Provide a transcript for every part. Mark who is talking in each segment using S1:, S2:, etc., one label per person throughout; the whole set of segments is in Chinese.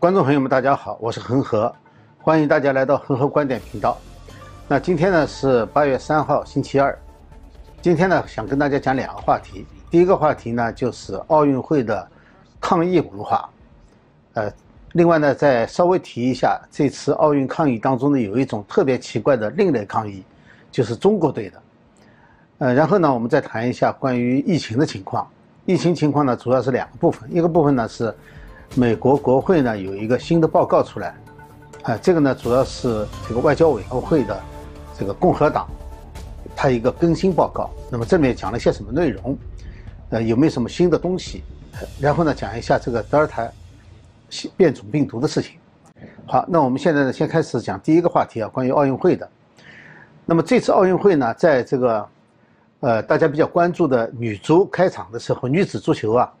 S1: 观众朋友们，大家好，我是恒河，欢迎大家来到恒河观点频道。那今天呢是八月三号，星期二。今天呢想跟大家讲两个话题。第一个话题呢就是奥运会的抗议文化。呃，另外呢再稍微提一下，这次奥运抗议当中呢有一种特别奇怪的另类抗议，就是中国队的。呃，然后呢我们再谈一下关于疫情的情况。疫情情况呢主要是两个部分，一个部分呢是。美国国会呢有一个新的报告出来，啊，这个呢主要是这个外交委员会的这个共和党，它一个更新报告。那么这里面讲了些什么内容？呃，有没有什么新的东西？然后呢讲一下这个德尔塔变种病毒的事情。好，那我们现在呢先开始讲第一个话题啊，关于奥运会的。那么这次奥运会呢，在这个呃大家比较关注的女足开场的时候，女子足球啊，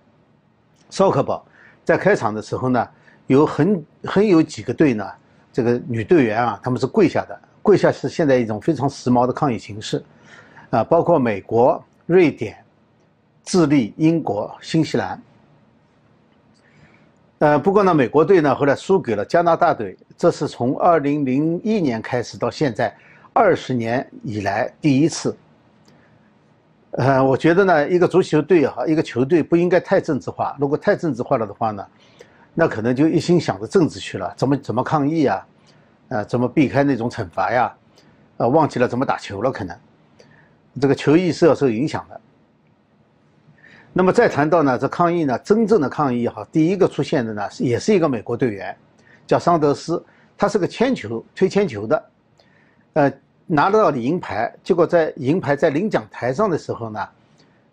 S1: 绍克堡。在开场的时候呢，有很很有几个队呢，这个女队员啊，他们是跪下的。跪下是现在一种非常时髦的抗议形式，啊，包括美国、瑞典、智利、英国、新西兰。呃，不过呢，美国队呢后来输给了加拿大队，这是从二零零一年开始到现在二十年以来第一次。呃，我觉得呢，一个足球队哈，一个球队不应该太政治化。如果太政治化了的话呢，那可能就一心想着政治去了，怎么怎么抗议啊，呃，怎么避开那种惩罚呀，呃，忘记了怎么打球了，可能这个球艺是要受影响的。那么再谈到呢，这抗议呢，真正的抗议哈，第一个出现的呢，也是一个美国队员，叫桑德斯，他是个铅球推铅球的，呃。拿得到银牌，结果在银牌在领奖台上的时候呢，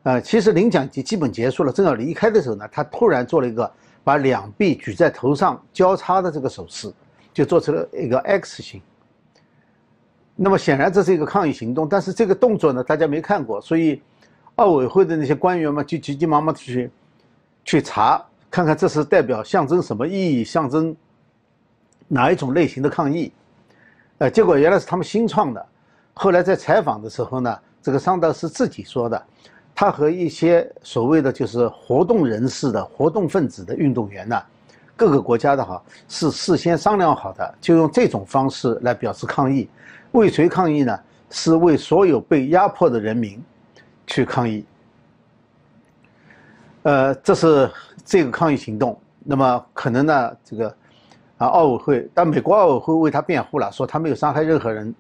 S1: 呃，其实领奖已经基本结束了，正要离开的时候呢，他突然做了一个把两臂举在头上交叉的这个手势，就做出了一个 X 型。那么显然这是一个抗议行动，但是这个动作呢，大家没看过，所以奥委会的那些官员嘛，就急急忙忙去去查，看看这是代表象征什么意义，象征哪一种类型的抗议。呃，结果原来是他们新创的。后来在采访的时候呢，这个桑德斯自己说的，他和一些所谓的就是活动人士的活动分子的运动员呢，各个国家的哈是事先商量好的，就用这种方式来表示抗议。为谁抗议呢？是为所有被压迫的人民去抗议。呃，这是这个抗议行动。那么可能呢，这个。啊，奥委会，但美国奥委会为他辩护了，说他没有伤害任何人，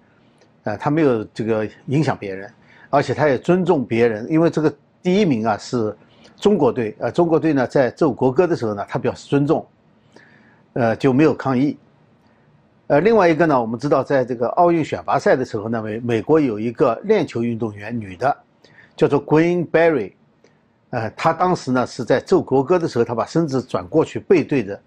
S1: 呃，他没有这个影响别人，而且他也尊重别人，因为这个第一名啊是中国队，呃，中国队呢在奏国歌的时候呢，他表示尊重，呃，就没有抗议。呃，另外一个呢，我们知道在这个奥运选拔赛的时候呢，美美国有一个链球运动员，女的，叫做 Green Berry，呃，她当时呢是在奏国歌的时候，她把身子转过去背对着。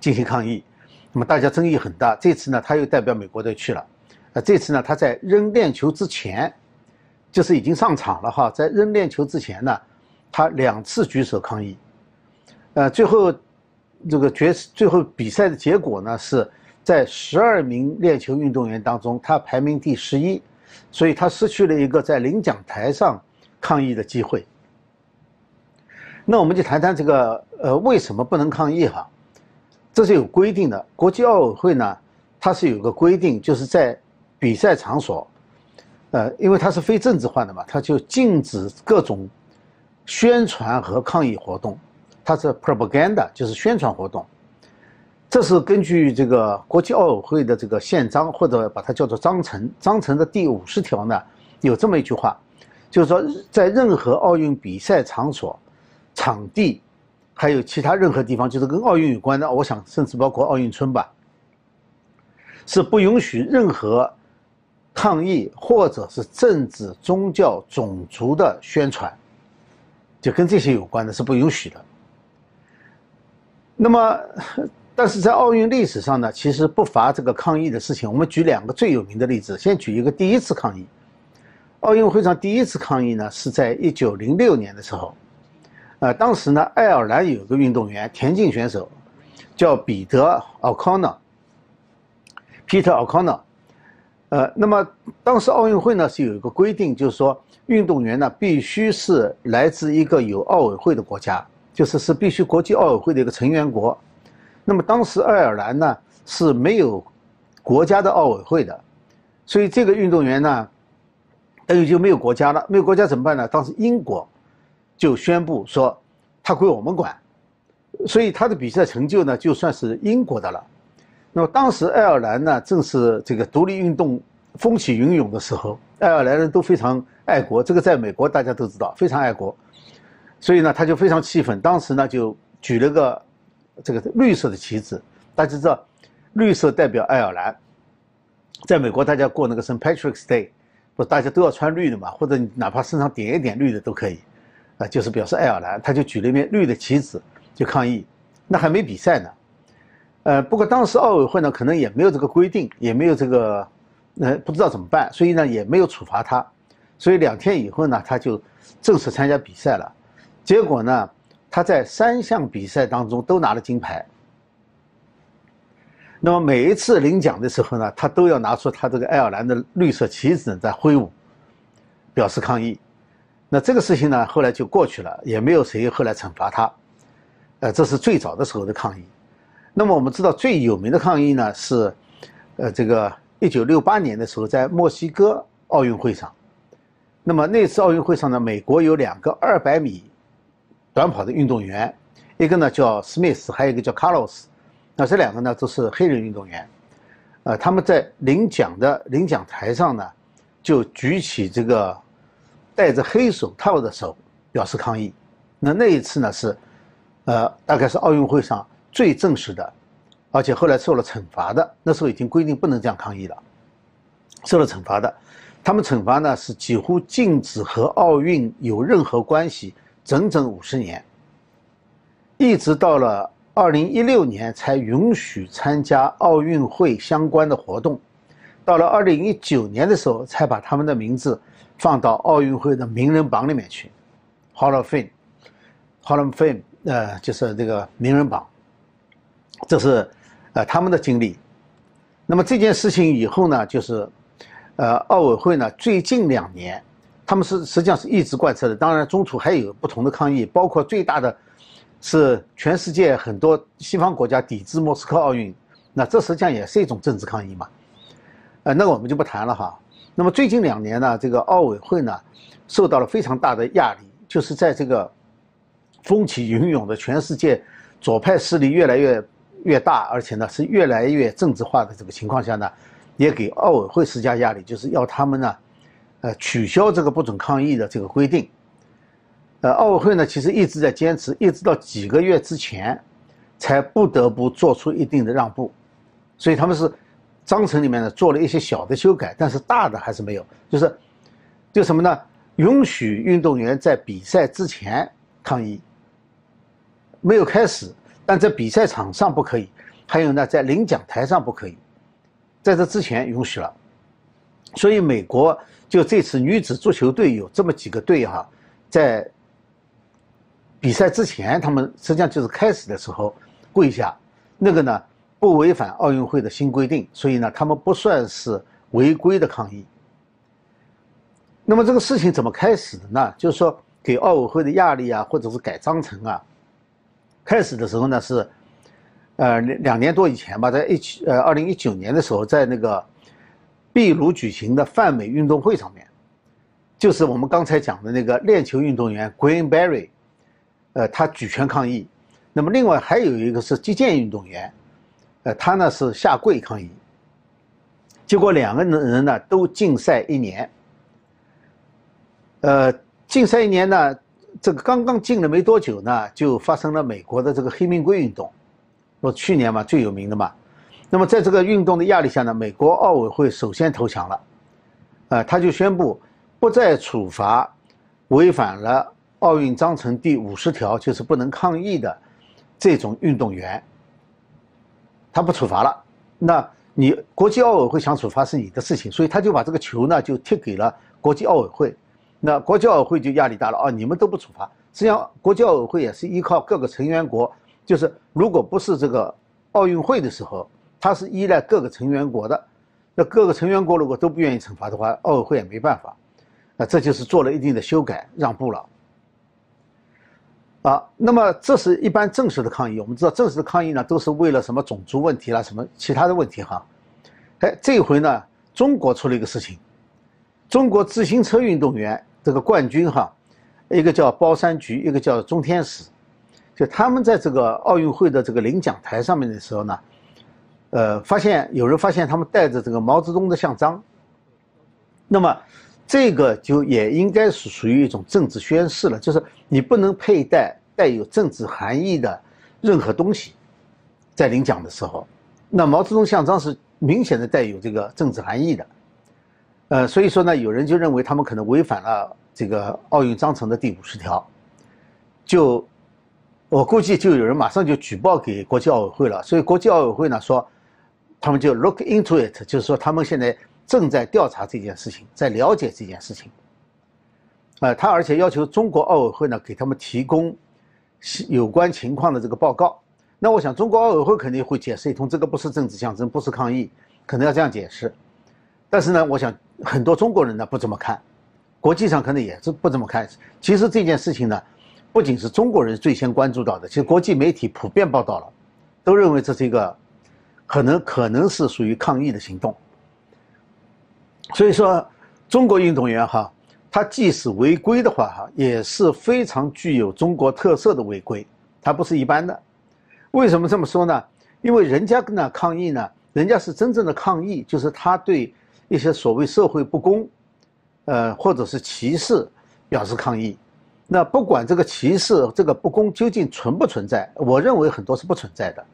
S1: 进行抗议，那么大家争议很大。这次呢，他又代表美国队去了。呃，这次呢，他在扔链球之前，就是已经上场了哈。在扔链球之前呢，他两次举手抗议。呃，最后这个决最后比赛的结果呢，是在十二名链球运动员当中，他排名第十一，所以他失去了一个在领奖台上抗议的机会。那我们就谈谈这个呃，为什么不能抗议哈？这是有规定的，国际奥委会呢，它是有个规定，就是在比赛场所，呃，因为它是非政治化的嘛，它就禁止各种宣传和抗议活动，它是 propaganda，就是宣传活动。这是根据这个国际奥委会的这个宪章，或者把它叫做章程，章程的第五十条呢，有这么一句话，就是说，在任何奥运比赛场所、场地。还有其他任何地方，就是跟奥运有关的，我想甚至包括奥运村吧，是不允许任何抗议或者是政治、宗教、种族的宣传，就跟这些有关的是不允许的。那么，但是在奥运历史上呢，其实不乏这个抗议的事情。我们举两个最有名的例子，先举一个第一次抗议，奥运会上第一次抗议呢，是在一九零六年的时候。呃，当时呢，爱尔兰有个运动员，田径选手，叫彼得奥康纳，Peter O'Connor。呃，那么当时奥运会呢是有一个规定，就是说运动员呢必须是来自一个有奥委会的国家，就是是必须国际奥委会的一个成员国。那么当时爱尔兰呢是没有国家的奥委会的，所以这个运动员呢等于就没有国家了。没有国家怎么办呢？当时英国就宣布说他归我们管，所以他的比赛成就呢就算是英国的了。那么当时爱尔兰呢正是这个独立运动风起云涌的时候，爱尔兰人都非常爱国，这个在美国大家都知道，非常爱国。所以呢，他就非常气愤，当时呢就举了个这个绿色的旗子，大家知道，绿色代表爱尔兰。在美国，大家过那个 St. Patrick's Day，不大家都要穿绿的嘛，或者你哪怕身上点一点绿的都可以，啊，就是表示爱尔兰。他就举了一面绿的旗子就抗议，那还没比赛呢，呃，不过当时奥委会呢可能也没有这个规定，也没有这个，呃，不知道怎么办，所以呢也没有处罚他，所以两天以后呢他就正式参加比赛了。结果呢，他在三项比赛当中都拿了金牌。那么每一次领奖的时候呢，他都要拿出他这个爱尔兰的绿色旗子在挥舞，表示抗议。那这个事情呢，后来就过去了，也没有谁后来惩罚他。呃，这是最早的时候的抗议。那么我们知道最有名的抗议呢，是呃这个一九六八年的时候在墨西哥奥运会上。那么那次奥运会上呢，美国有两个二百米。短跑的运动员，一个呢叫史密斯，还有一个叫卡洛斯，那这两个呢都是黑人运动员，呃，他们在领奖的领奖台上呢，就举起这个戴着黑手套的手表示抗议。那那一次呢是，呃，大概是奥运会上最正式的，而且后来受了惩罚的。那时候已经规定不能这样抗议了，受了惩罚的。他们惩罚呢是几乎禁止和奥运有任何关系。整整五十年，一直到了二零一六年才允许参加奥运会相关的活动，到了二零一九年的时候才把他们的名字放到奥运会的名人榜里面去，Hall of Fame，Hall of Fame，呃，就是这个名人榜，这是呃他们的经历。那么这件事情以后呢，就是呃奥委会呢最近两年。他们是实际上是一直贯彻的，当然中途还有不同的抗议，包括最大的是全世界很多西方国家抵制莫斯科奥运，那这实际上也是一种政治抗议嘛，呃，那我们就不谈了哈。那么最近两年呢，这个奥委会呢受到了非常大的压力，就是在这个风起云涌的全世界左派势力越来越越大，而且呢是越来越政治化的这个情况下呢，也给奥委会施加压力，就是要他们呢。呃，取消这个不准抗议的这个规定。呃，奥委会呢，其实一直在坚持，一直到几个月之前，才不得不做出一定的让步。所以他们是章程里面呢做了一些小的修改，但是大的还是没有。就是，就什么呢？允许运动员在比赛之前抗议，没有开始，但在比赛场上不可以。还有呢，在领奖台上不可以，在这之前允许了。所以美国。就这次女子足球队有这么几个队哈，在比赛之前，他们实际上就是开始的时候跪下，那个呢不违反奥运会的新规定，所以呢他们不算是违规的抗议。那么这个事情怎么开始的呢？就是说给奥委会的压力啊，或者是改章程啊。开始的时候呢是，呃两两年多以前吧，在一七呃二零一九年的时候，在那个。秘鲁举行的泛美运动会上面，就是我们刚才讲的那个链球运动员 Greenberry，呃，他举拳抗议。那么另外还有一个是击剑运动员，呃，他呢是下跪抗议。结果两个人呢都禁赛一年。呃，禁赛一年呢，这个刚刚禁了没多久呢，就发生了美国的这个黑名贵运动，说去年嘛最有名的嘛。那么在这个运动的压力下呢，美国奥委会首先投降了，呃，他就宣布不再处罚违反了奥运章程第五十条，就是不能抗议的这种运动员，他不处罚了。那你国际奥委会想处罚是你的事情，所以他就把这个球呢就踢给了国际奥委会。那国际奥委会就压力大了啊，你们都不处罚。实际上，国际奥委会也是依靠各个成员国，就是如果不是这个奥运会的时候。它是依赖各个成员国的，那各个成员国如果都不愿意惩罚的话，奥委会也没办法，那这就是做了一定的修改让步了。啊，那么这是一般正式的抗议。我们知道正式的抗议呢，都是为了什么种族问题啦，什么其他的问题哈。哎，这回呢，中国出了一个事情，中国自行车运动员这个冠军哈，一个叫包山菊，一个叫钟天使，就他们在这个奥运会的这个领奖台上面的时候呢。呃，发现有人发现他们带着这个毛泽东的像章，那么这个就也应该是属于一种政治宣誓了，就是你不能佩戴带有政治含义的任何东西，在领奖的时候，那毛泽东像章是明显的带有这个政治含义的，呃，所以说呢，有人就认为他们可能违反了这个奥运章程的第五十条，就我估计就有人马上就举报给国际奥委会了，所以国际奥委会呢说。他们就 look into it，就是说他们现在正在调查这件事情，在了解这件事情。呃，他而且要求中国奥委会呢给他们提供有关情况的这个报告。那我想中国奥委会肯定会解释一通，这个不是政治象征，不是抗议，可能要这样解释。但是呢，我想很多中国人呢不这么看，国际上可能也是不这么看。其实这件事情呢，不仅是中国人最先关注到的，其实国际媒体普遍报道了，都认为这是一个。可能可能是属于抗议的行动，所以说中国运动员哈，他即使违规的话哈，也是非常具有中国特色的违规，他不是一般的。为什么这么说呢？因为人家呢抗议呢，人家是真正的抗议，就是他对一些所谓社会不公，呃或者是歧视表示抗议。那不管这个歧视这个不公究竟存不存在，我认为很多是不存在的。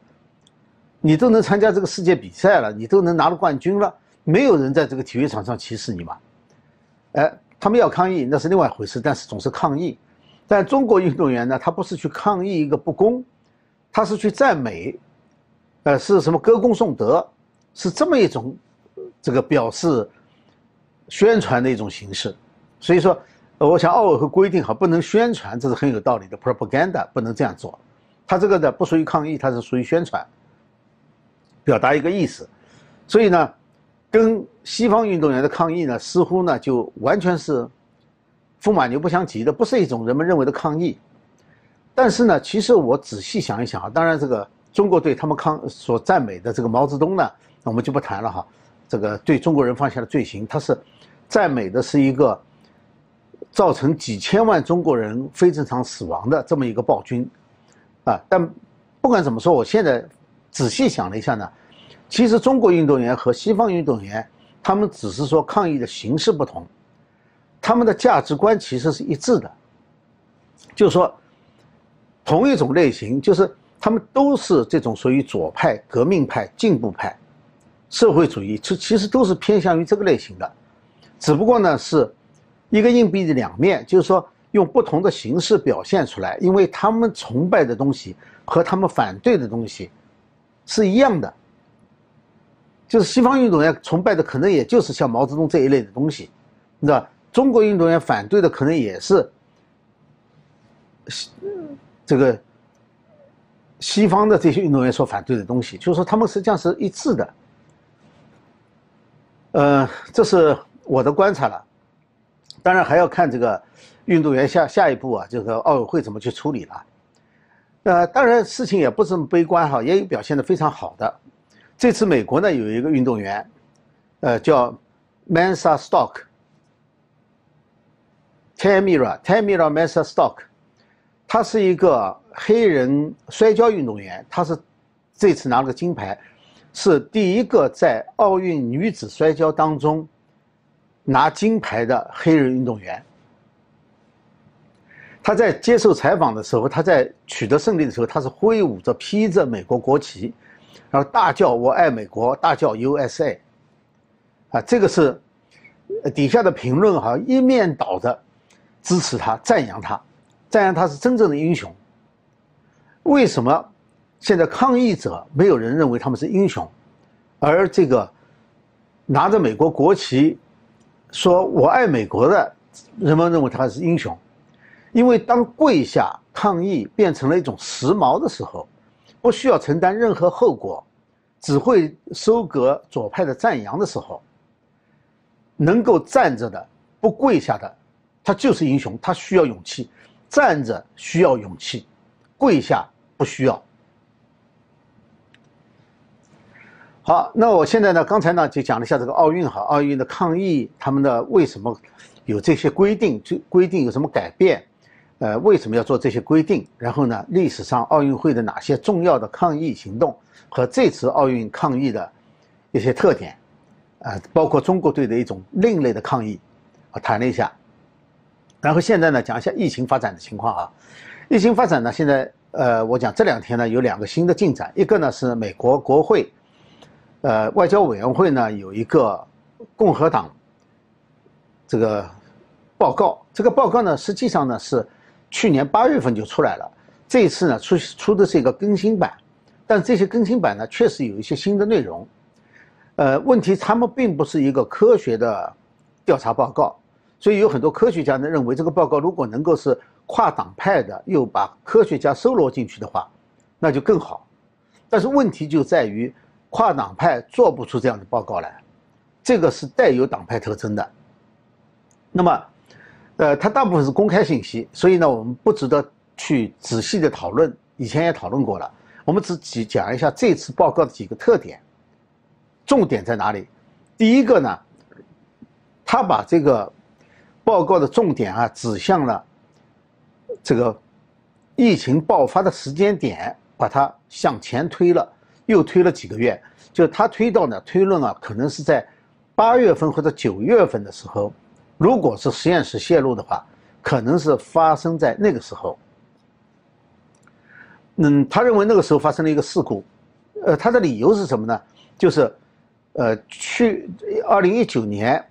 S1: 你都能参加这个世界比赛了，你都能拿了冠军了，没有人在这个体育场上歧视你嘛？哎，他们要抗议那是另外一回事，但是总是抗议。但中国运动员呢，他不是去抗议一个不公，他是去赞美，呃，是什么歌功颂德，是这么一种这个表示宣传的一种形式。所以说，我想奥委会规定好不能宣传，这是很有道理的，propaganda 不能这样做。他这个的不属于抗议，它是属于宣传。表达一个意思，所以呢，跟西方运动员的抗议呢，似乎呢就完全是风马牛不相及的，不是一种人们认为的抗议。但是呢，其实我仔细想一想啊，当然这个中国对他们抗所赞美的这个毛泽东呢，我们就不谈了哈。这个对中国人犯下的罪行，他是赞美的是一个造成几千万中国人非正常死亡的这么一个暴君啊。但不管怎么说，我现在。仔细想了一下呢，其实中国运动员和西方运动员，他们只是说抗议的形式不同，他们的价值观其实是一致的，就是说，同一种类型，就是他们都是这种属于左派、革命派、进步派、社会主义，其其实都是偏向于这个类型的，只不过呢是一个硬币的两面，就是说用不同的形式表现出来，因为他们崇拜的东西和他们反对的东西。是一样的，就是西方运动员崇拜的可能也就是像毛泽东这一类的东西，你知道？中国运动员反对的可能也是西这个西方的这些运动员所反对的东西，就是说他们实际上是一致的。呃，这是我的观察了，当然还要看这个运动员下下一步啊，这个奥委会怎么去处理了。呃，当然事情也不这么悲观哈，也有表现的非常好的。这次美国呢有一个运动员，呃，叫 Mensa Stock，Tamira Tamira Mensa Stock，他是一个黑人摔跤运动员，他是这次拿了个金牌，是第一个在奥运女子摔跤当中拿金牌的黑人运动员。他在接受采访的时候，他在取得胜利的时候，他是挥舞着、披着美国国旗，然后大叫“我爱美国”，大叫 “USA”。啊，这个是底下的评论哈，一面倒的支持他、赞扬他，赞扬他是真正的英雄。为什么现在抗议者没有人认为他们是英雄，而这个拿着美国国旗说我爱美国的人们认为他是英雄？因为当跪下抗议变成了一种时髦的时候，不需要承担任何后果，只会收割左派的赞扬的时候，能够站着的不跪下的，他就是英雄。他需要勇气，站着需要勇气，跪下不需要。好，那我现在呢，刚才呢就讲了一下这个奥运哈，奥运的抗议，他们的为什么有这些规定？这规定有什么改变？呃，为什么要做这些规定？然后呢，历史上奥运会的哪些重要的抗议行动和这次奥运抗议的一些特点？啊，包括中国队的一种另类的抗议，我谈了一下。然后现在呢，讲一下疫情发展的情况啊。疫情发展呢，现在呃，我讲这两天呢有两个新的进展，一个呢是美国国会。呃，外交委员会呢有一个共和党这个报告，这个报告呢实际上呢是去年八月份就出来了，这一次呢出出的是一个更新版，但这些更新版呢确实有一些新的内容。呃，问题他们并不是一个科学的调查报告，所以有很多科学家呢认为这个报告如果能够是跨党派的，又把科学家收罗进去的话，那就更好。但是问题就在于。跨党派做不出这样的报告来，这个是带有党派特征的。那么，呃，它大部分是公开信息，所以呢，我们不值得去仔细的讨论。以前也讨论过了，我们只讲讲一下这次报告的几个特点，重点在哪里？第一个呢，他把这个报告的重点啊指向了这个疫情爆发的时间点，把它向前推了。又推了几个月，就他推到呢，推论啊，可能是在八月份或者九月份的时候，如果是实验室泄露的话，可能是发生在那个时候。嗯，他认为那个时候发生了一个事故，呃，他的理由是什么呢？就是，呃，去二零一九年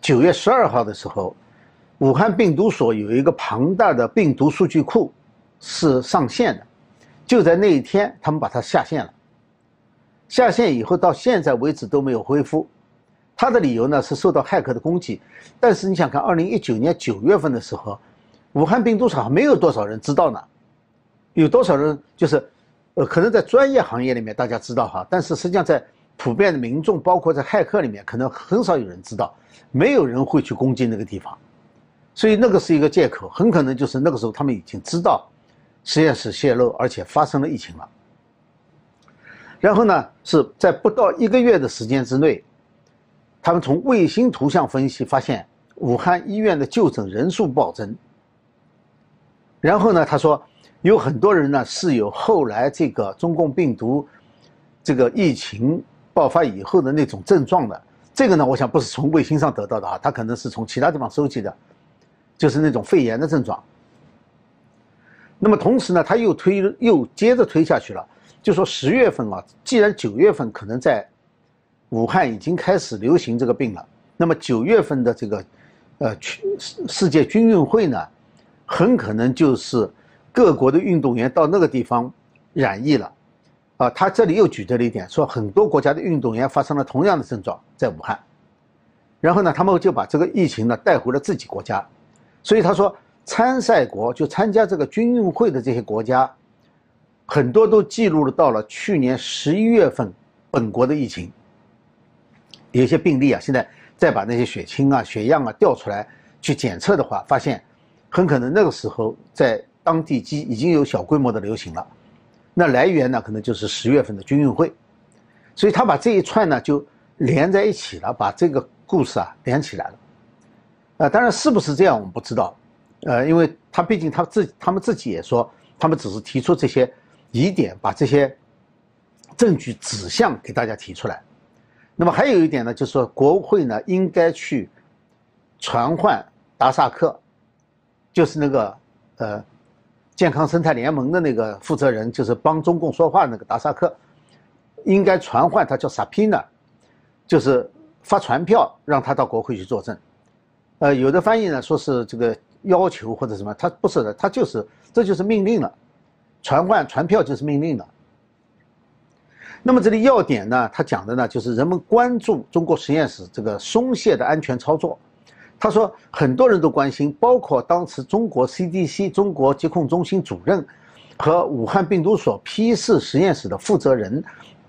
S1: 九月十二号的时候，武汉病毒所有一个庞大的病毒数据库是上线的，就在那一天，他们把它下线了。下线以后到现在为止都没有恢复，他的理由呢是受到骇客的攻击。但是你想看，二零一九年九月份的时候，武汉病毒厂没有多少人知道呢？有多少人就是，呃，可能在专业行业里面大家知道哈，但是实际上在普遍的民众，包括在骇客里面，可能很少有人知道，没有人会去攻击那个地方。所以那个是一个借口，很可能就是那个时候他们已经知道实验室泄露，而且发生了疫情了。然后呢，是在不到一个月的时间之内，他们从卫星图像分析发现武汉医院的就诊人数暴增。然后呢，他说有很多人呢是有后来这个中共病毒这个疫情爆发以后的那种症状的。这个呢，我想不是从卫星上得到的啊，他可能是从其他地方收集的，就是那种肺炎的症状。那么同时呢，他又推又接着推下去了。就说十月份啊，既然九月份可能在武汉已经开始流行这个病了，那么九月份的这个呃世世界军运会呢，很可能就是各国的运动员到那个地方染疫了，啊，他这里又举对了一点，说很多国家的运动员发生了同样的症状在武汉，然后呢，他们就把这个疫情呢带回了自己国家，所以他说参赛国就参加这个军运会的这些国家。很多都记录了到了去年十一月份，本国的疫情，有些病例啊，现在再把那些血清啊、血样啊调出来去检测的话，发现很可能那个时候在当地已经有小规模的流行了。那来源呢，可能就是十月份的军运会，所以他把这一串呢就连在一起了，把这个故事啊连起来了。呃，当然是不是这样我们不知道，呃，因为他毕竟他自他们自己也说，他们只是提出这些。疑点把这些证据指向给大家提出来。那么还有一点呢，就是说国会呢应该去传唤达萨克，就是那个呃健康生态联盟的那个负责人，就是帮中共说话那个达萨克，应该传唤他叫 Sapina，就是发传票让他到国会去作证。呃，有的翻译呢说是这个要求或者什么，他不是的，他就是这就是命令了。传唤传票就是命令了。那么这里要点呢，他讲的呢就是人们关注中国实验室这个松懈的安全操作。他说很多人都关心，包括当时中国 CDC 中国疾控中心主任和武汉病毒所 P 四实验室的负责人，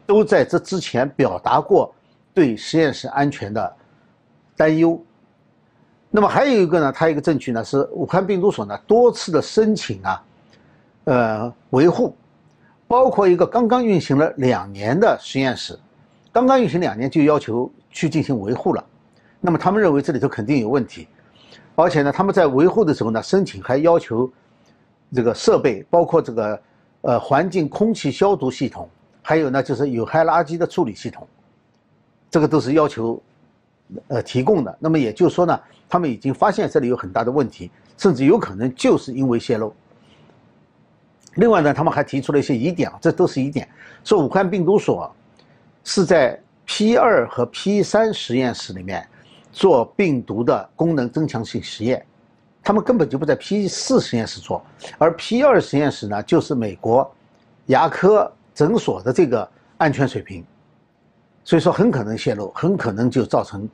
S1: 都在这之前表达过对实验室安全的担忧。那么还有一个呢，他一个证据呢是武汉病毒所呢多次的申请啊，呃维护，包括一个刚刚运行了两年的实验室，刚刚运行两年就要求去进行维护了，那么他们认为这里头肯定有问题，而且呢他们在维护的时候呢申请还要求这个设备包括这个呃环境空气消毒系统，还有呢就是有害垃圾的处理系统，这个都是要求。呃，提供的，那么也就是说呢，他们已经发现这里有很大的问题，甚至有可能就是因为泄漏。另外呢，他们还提出了一些疑点啊，这都是疑点，说武汉病毒所是在 P 二和 P 三实验室里面做病毒的功能增强性实验，他们根本就不在 P 四实验室做，而 P 二实验室呢，就是美国牙科诊所的这个安全水平。所以说很可能泄露，很可能就造成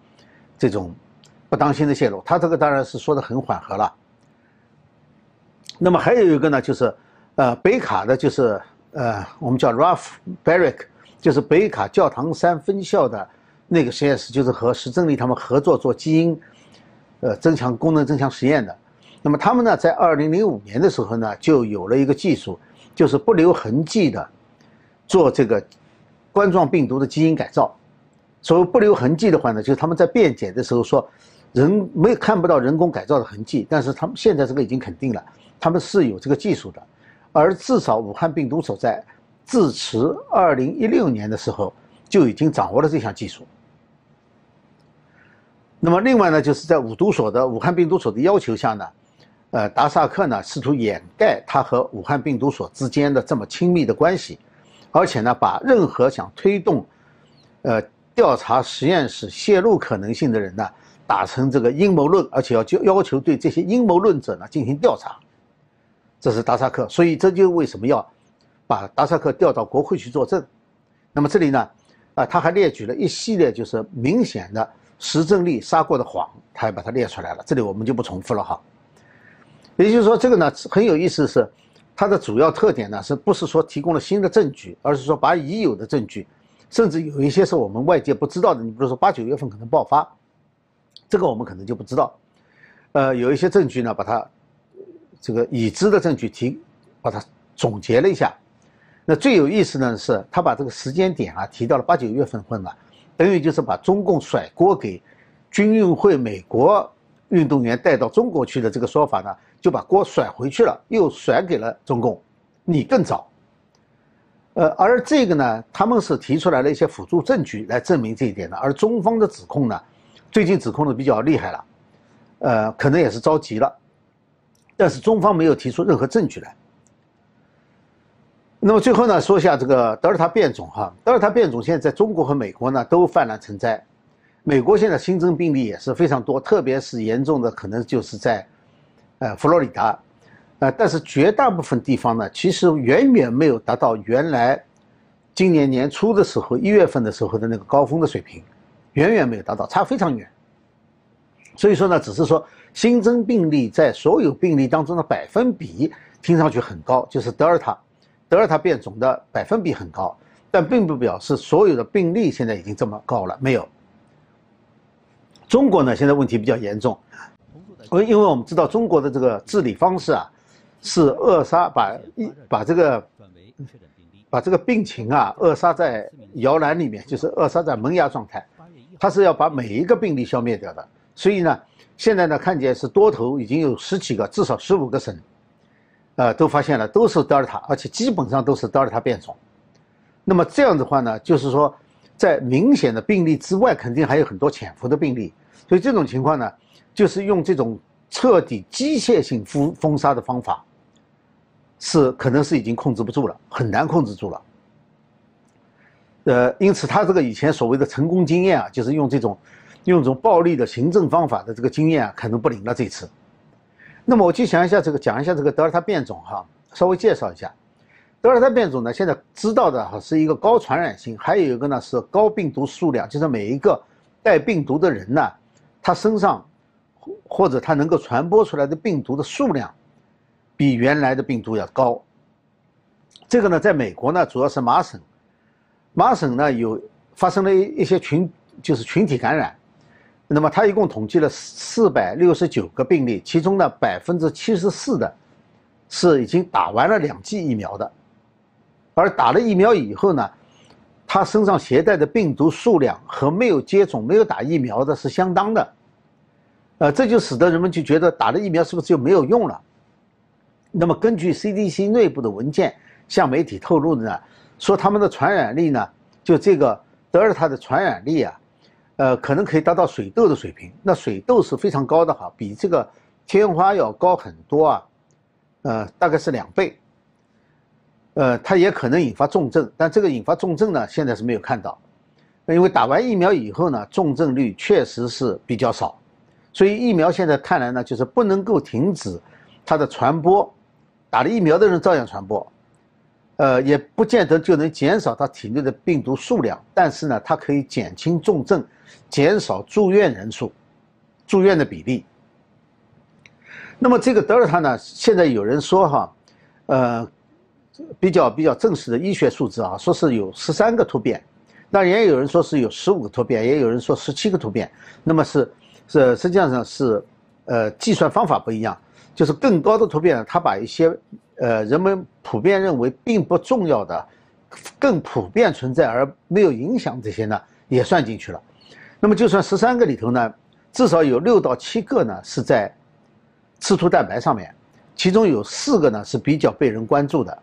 S1: 这种不当心的泄露。他这个当然是说的很缓和了。那么还有一个呢，就是呃北卡的，就是呃我们叫 Ralph Barrick，就是北卡教堂山分校的那个实验室，就是和石正丽他们合作做基因呃增强功能增强实验的。那么他们呢，在二零零五年的时候呢，就有了一个技术，就是不留痕迹的做这个。冠状病毒的基因改造，所谓不留痕迹的话呢，就是他们在辩解的时候说，人没看不到人工改造的痕迹，但是他们现在这个已经肯定了，他们是有这个技术的，而至少武汉病毒所在自持二零一六年的时候就已经掌握了这项技术。那么另外呢，就是在武毒所的武汉病毒所的要求下呢，呃，达萨克呢试图掩盖他和武汉病毒所之间的这么亲密的关系。而且呢，把任何想推动，呃，调查实验室泄露可能性的人呢，打成这个阴谋论，而且要就要求对这些阴谋论者呢进行调查。这是达萨克，所以这就为什么要把达萨克调到国会去作证。那么这里呢，啊，他还列举了一系列就是明显的实证力撒过的谎，他还把它列出来了。这里我们就不重复了哈。也就是说，这个呢很有意思是。它的主要特点呢，是不是说提供了新的证据，而是说把已有的证据，甚至有一些是我们外界不知道的。你比如说八九月份可能爆发，这个我们可能就不知道。呃，有一些证据呢，把它这个已知的证据提，把它总结了一下。那最有意思呢，是他把这个时间点啊提到了八九月份份了，等于就是把中共甩锅给军运会美国运动员带到中国去的这个说法呢。就把锅甩回去了，又甩给了中共，你更早。呃，而这个呢，他们是提出来了一些辅助证据来证明这一点的，而中方的指控呢，最近指控的比较厉害了，呃，可能也是着急了，但是中方没有提出任何证据来。那么最后呢，说一下这个德尔塔变种哈，德尔塔变种现在在中国和美国呢都泛滥成灾，美国现在新增病例也是非常多，特别是严重的可能就是在。呃，佛罗里达，呃，但是绝大部分地方呢，其实远远没有达到原来今年年初的时候一月份的时候的那个高峰的水平，远远没有达到，差非常远。所以说呢，只是说新增病例在所有病例当中的百分比听上去很高，就是德尔塔，德尔塔变种的百分比很高，但并不表示所有的病例现在已经这么高了，没有。中国呢，现在问题比较严重。我因为我们知道中国的这个治理方式啊，是扼杀把一把这个把这个病情啊扼杀在摇篮里面，就是扼杀在萌芽状态，它是要把每一个病例消灭掉的。所以呢，现在呢看见是多头已经有十几个，至少十五个省，呃，都发现了都是德尔塔，而且基本上都是德尔塔变种。那么这样的话呢，就是说在明显的病例之外，肯定还有很多潜伏的病例。所以这种情况呢。就是用这种彻底机械性封封杀的方法，是可能是已经控制不住了，很难控制住了。呃，因此他这个以前所谓的成功经验啊，就是用这种用这种暴力的行政方法的这个经验啊，可能不灵了这次。那么我就想一下这个，讲一下这个德尔塔变种哈，稍微介绍一下。德尔塔变种呢，现在知道的哈是一个高传染性，还有一个呢是高病毒数量，就是每一个带病毒的人呢，他身上。或者他能够传播出来的病毒的数量，比原来的病毒要高。这个呢，在美国呢，主要是麻省，麻省呢有发生了一一些群，就是群体感染，那么他一共统计了四百六十九个病例，其中呢百分之七十四的是已经打完了两剂疫苗的，而打了疫苗以后呢，他身上携带的病毒数量和没有接种、没有打疫苗的是相当的，呃，这就使得人们就觉得打了疫苗是不是就没有用了？那么根据 CDC 内部的文件向媒体透露的呢，说他们的传染力呢，就这个德尔塔的传染力啊。呃，可能可以达到水痘的水平，那水痘是非常高的哈，比这个天花要高很多啊，呃，大概是两倍。呃，它也可能引发重症，但这个引发重症呢，现在是没有看到，因为打完疫苗以后呢，重症率确实是比较少，所以疫苗现在看来呢，就是不能够停止它的传播，打了疫苗的人照样传播。呃，也不见得就能减少他体内的病毒数量，但是呢，它可以减轻重症，减少住院人数，住院的比例。那么这个德尔塔呢，现在有人说哈，呃，比较比较正式的医学数字啊，说是有十三个突变，那也有人说是有十五个突变，也有人说十七个突变。那么是是实际上是，呃，计算方法不一样，就是更高的突变，它把一些。呃，人们普遍认为并不重要的、更普遍存在而没有影响这些呢，也算进去了。那么，就算十三个里头呢，至少有六到七个呢是在刺突蛋白上面，其中有四个呢是比较被人关注的。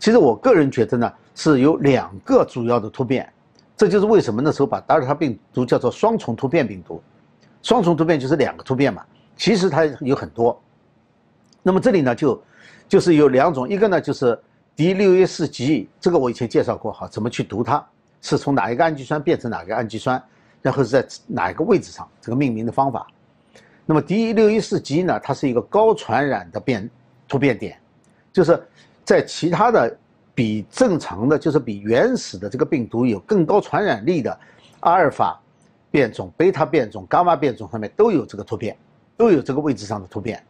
S1: 其实我个人觉得呢，是有两个主要的突变，这就是为什么那时候把德尔塔病毒叫做双重突变病毒。双重突变就是两个突变嘛，其实它有很多。那么这里呢就。就是有两种，一个呢就是 D 六一四 G，这个我以前介绍过哈，怎么去读它，是从哪一个氨基酸变成哪个氨基酸，然后是在哪一个位置上，这个命名的方法。那么 D 六一四 G 呢，它是一个高传染的变突变点，就是在其他的比正常的，就是比原始的这个病毒有更高传染力的阿尔法变种、贝塔变种、伽马变种上面都有这个突变，都有这个位置上的突变。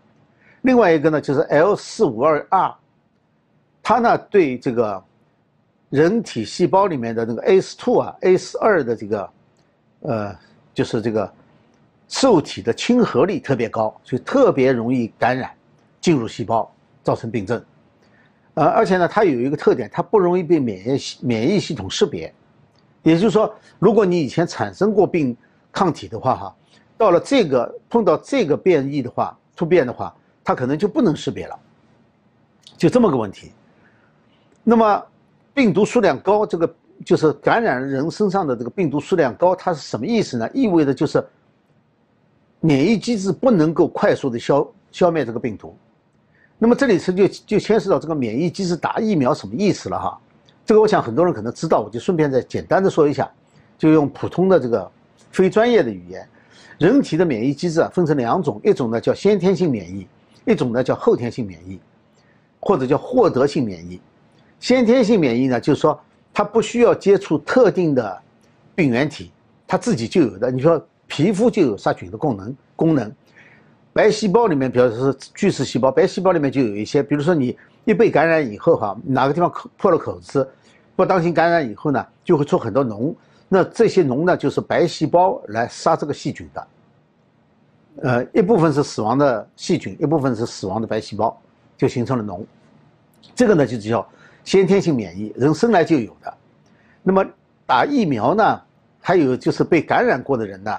S1: 另外一个呢，就是 L 四五二 R，它呢对这个人体细胞里面的那个 ACE2 啊，ACE2 的这个呃，就是这个受体的亲和力特别高，所以特别容易感染进入细胞，造成病症。呃，而且呢，它有一个特点，它不容易被免疫免疫系统识别。也就是说，如果你以前产生过病抗体的话，哈，到了这个碰到这个变异的话，突变的话。它可能就不能识别了，就这么个问题。那么，病毒数量高，这个就是感染人身上的这个病毒数量高，它是什么意思呢？意味着就是免疫机制不能够快速的消消灭这个病毒。那么这里是就就牵涉到这个免疫机制打疫苗什么意思了哈？这个我想很多人可能知道，我就顺便再简单的说一下，就用普通的这个非专业的语言，人体的免疫机制啊分成两种，一种呢叫先天性免疫。一种呢叫后天性免疫，或者叫获得性免疫。先天性免疫呢，就是说它不需要接触特定的病原体，它自己就有的。你说皮肤就有杀菌的功能，功能。白细胞里面，比如说是巨噬细胞，白细胞里面就有一些。比如说你一被感染以后，哈，哪个地方口破了口子，不当心感染以后呢，就会出很多脓。那这些脓呢，就是白细胞来杀这个细菌的。呃，一部分是死亡的细菌，一部分是死亡的白细胞，就形成了脓。这个呢，就叫先天性免疫，人生来就有的。那么打疫苗呢，还有就是被感染过的人呢，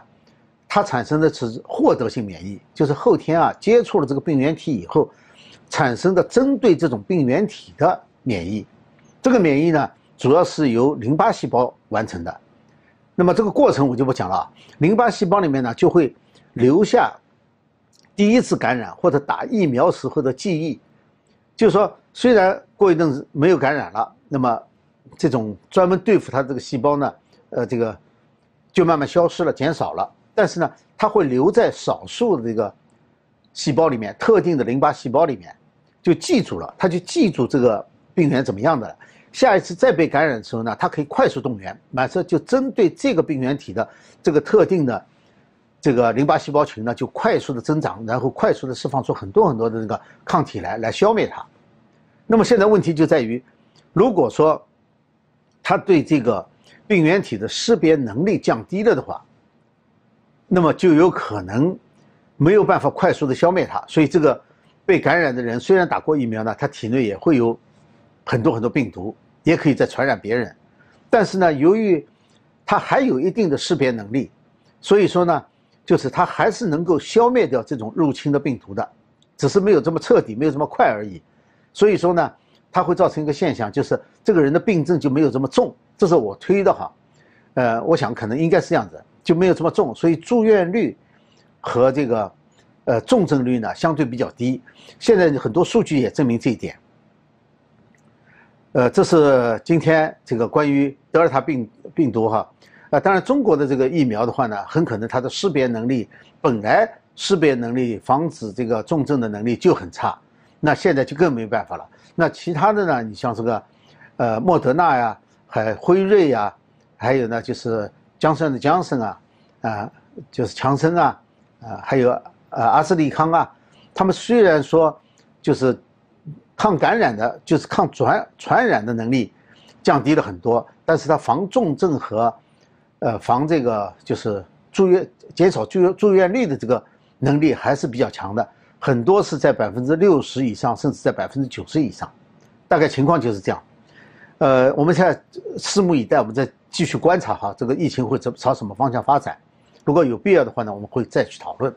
S1: 他产生的是获得性免疫，就是后天啊接触了这个病原体以后，产生的针对这种病原体的免疫。这个免疫呢，主要是由淋巴细胞完成的。那么这个过程我就不讲了，淋巴细胞里面呢就会。留下第一次感染或者打疫苗时候的记忆，就是说，虽然过一阵子没有感染了，那么这种专门对付它这个细胞呢，呃，这个就慢慢消失了，减少了。但是呢，它会留在少数的这个细胞里面，特定的淋巴细胞里面，就记住了，它就记住这个病原怎么样的了。下一次再被感染的时候呢，它可以快速动员，马上就针对这个病原体的这个特定的。这个淋巴细胞群呢，就快速的增长，然后快速的释放出很多很多的这个抗体来，来消灭它。那么现在问题就在于，如果说它对这个病原体的识别能力降低了的话，那么就有可能没有办法快速的消灭它。所以这个被感染的人虽然打过疫苗呢，他体内也会有很多很多病毒，也可以再传染别人。但是呢，由于它还有一定的识别能力，所以说呢，就是它还是能够消灭掉这种入侵的病毒的，只是没有这么彻底，没有这么快而已。所以说呢，它会造成一个现象，就是这个人的病症就没有这么重。这是我推的哈，呃，我想可能应该是这样子，就没有这么重，所以住院率和这个呃重症率呢相对比较低。现在很多数据也证明这一点。呃，这是今天这个关于德尔塔病病毒哈，啊，当然中国的这个疫苗的话呢，很可能它的识别能力本来识别能力、防止这个重症的能力就很差，那现在就更没办法了。那其他的呢，你像这个，呃，莫德纳呀。还辉瑞呀，还有呢，就是江山的江森啊，啊，就是强生啊，啊，还有呃阿斯利康啊，他们虽然说就是抗感染的，就是抗传传染的能力降低了很多，但是它防重症和呃防这个就是住院减少住院住院率的这个能力还是比较强的，很多是在百分之六十以上，甚至在百分之九十以上，大概情况就是这样。呃，我们现在拭目以待，我们再继续观察哈，这个疫情会朝朝什么方向发展？如果有必要的话呢，我们会再去讨论。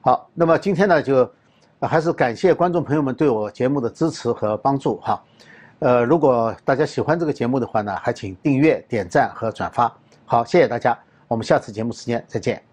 S1: 好，那么今天呢，就还是感谢观众朋友们对我节目的支持和帮助哈。呃，如果大家喜欢这个节目的话呢，还请订阅、点赞和转发。好，谢谢大家，我们下次节目时间再见。